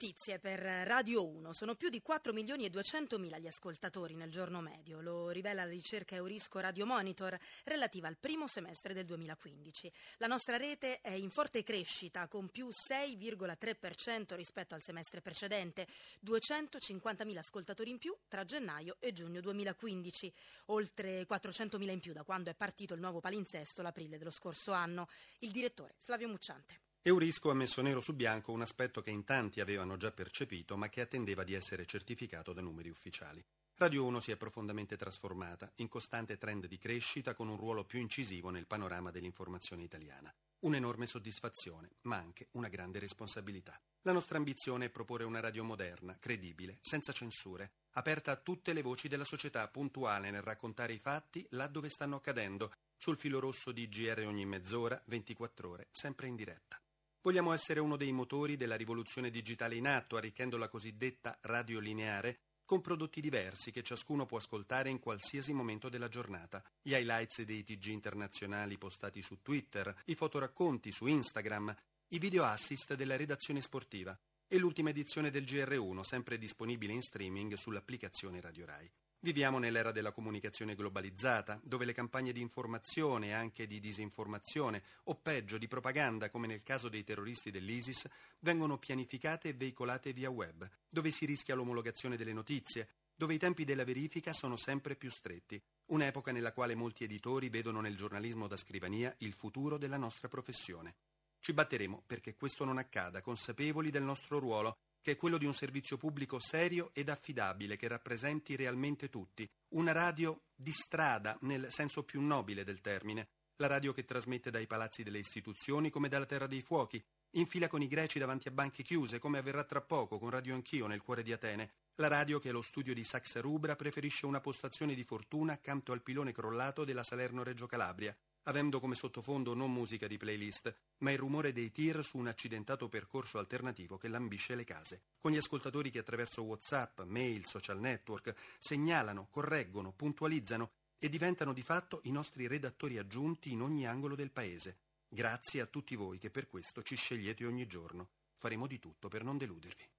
notizie per Radio 1. Sono più di 4 milioni e 200 mila gli ascoltatori nel giorno medio. Lo rivela la ricerca Eurisco Radio Monitor relativa al primo semestre del 2015. La nostra rete è in forte crescita con più 6,3% rispetto al semestre precedente. 250 mila ascoltatori in più tra gennaio e giugno 2015. Oltre 400 mila in più da quando è partito il nuovo palinsesto l'aprile dello scorso anno. Il direttore Flavio Mucciante. Eurisco ha messo nero su bianco un aspetto che in tanti avevano già percepito, ma che attendeva di essere certificato da numeri ufficiali. Radio 1 si è profondamente trasformata, in costante trend di crescita, con un ruolo più incisivo nel panorama dell'informazione italiana. Un'enorme soddisfazione, ma anche una grande responsabilità. La nostra ambizione è proporre una radio moderna, credibile, senza censure, aperta a tutte le voci della società, puntuale nel raccontare i fatti là dove stanno accadendo, sul filo rosso di GR ogni mezz'ora, 24 ore, sempre in diretta. Vogliamo essere uno dei motori della rivoluzione digitale in atto, arricchendo la cosiddetta radio lineare con prodotti diversi che ciascuno può ascoltare in qualsiasi momento della giornata. Gli highlights dei TG internazionali postati su Twitter, i fotoracconti su Instagram, i video assist della redazione sportiva e l'ultima edizione del GR1, sempre disponibile in streaming sull'applicazione Radio Rai. Viviamo nell'era della comunicazione globalizzata, dove le campagne di informazione e anche di disinformazione, o peggio di propaganda, come nel caso dei terroristi dell'ISIS, vengono pianificate e veicolate via web, dove si rischia l'omologazione delle notizie, dove i tempi della verifica sono sempre più stretti, un'epoca nella quale molti editori vedono nel giornalismo da scrivania il futuro della nostra professione. Ci batteremo perché questo non accada, consapevoli del nostro ruolo che è quello di un servizio pubblico serio ed affidabile che rappresenti realmente tutti, una radio di strada nel senso più nobile del termine, la radio che trasmette dai palazzi delle istituzioni come dalla terra dei fuochi, in fila con i greci davanti a banche chiuse, come avverrà tra poco con Radio Anch'io nel cuore di Atene, la radio che allo studio di Saxa Rubra preferisce una postazione di fortuna accanto al pilone crollato della Salerno-Reggio Calabria, avendo come sottofondo non musica di playlist, ma il rumore dei tir su un accidentato percorso alternativo che lambisce le case, con gli ascoltatori che attraverso WhatsApp, mail, social network segnalano, correggono, puntualizzano e diventano di fatto i nostri redattori aggiunti in ogni angolo del paese. Grazie a tutti voi che per questo ci scegliete ogni giorno. Faremo di tutto per non deludervi.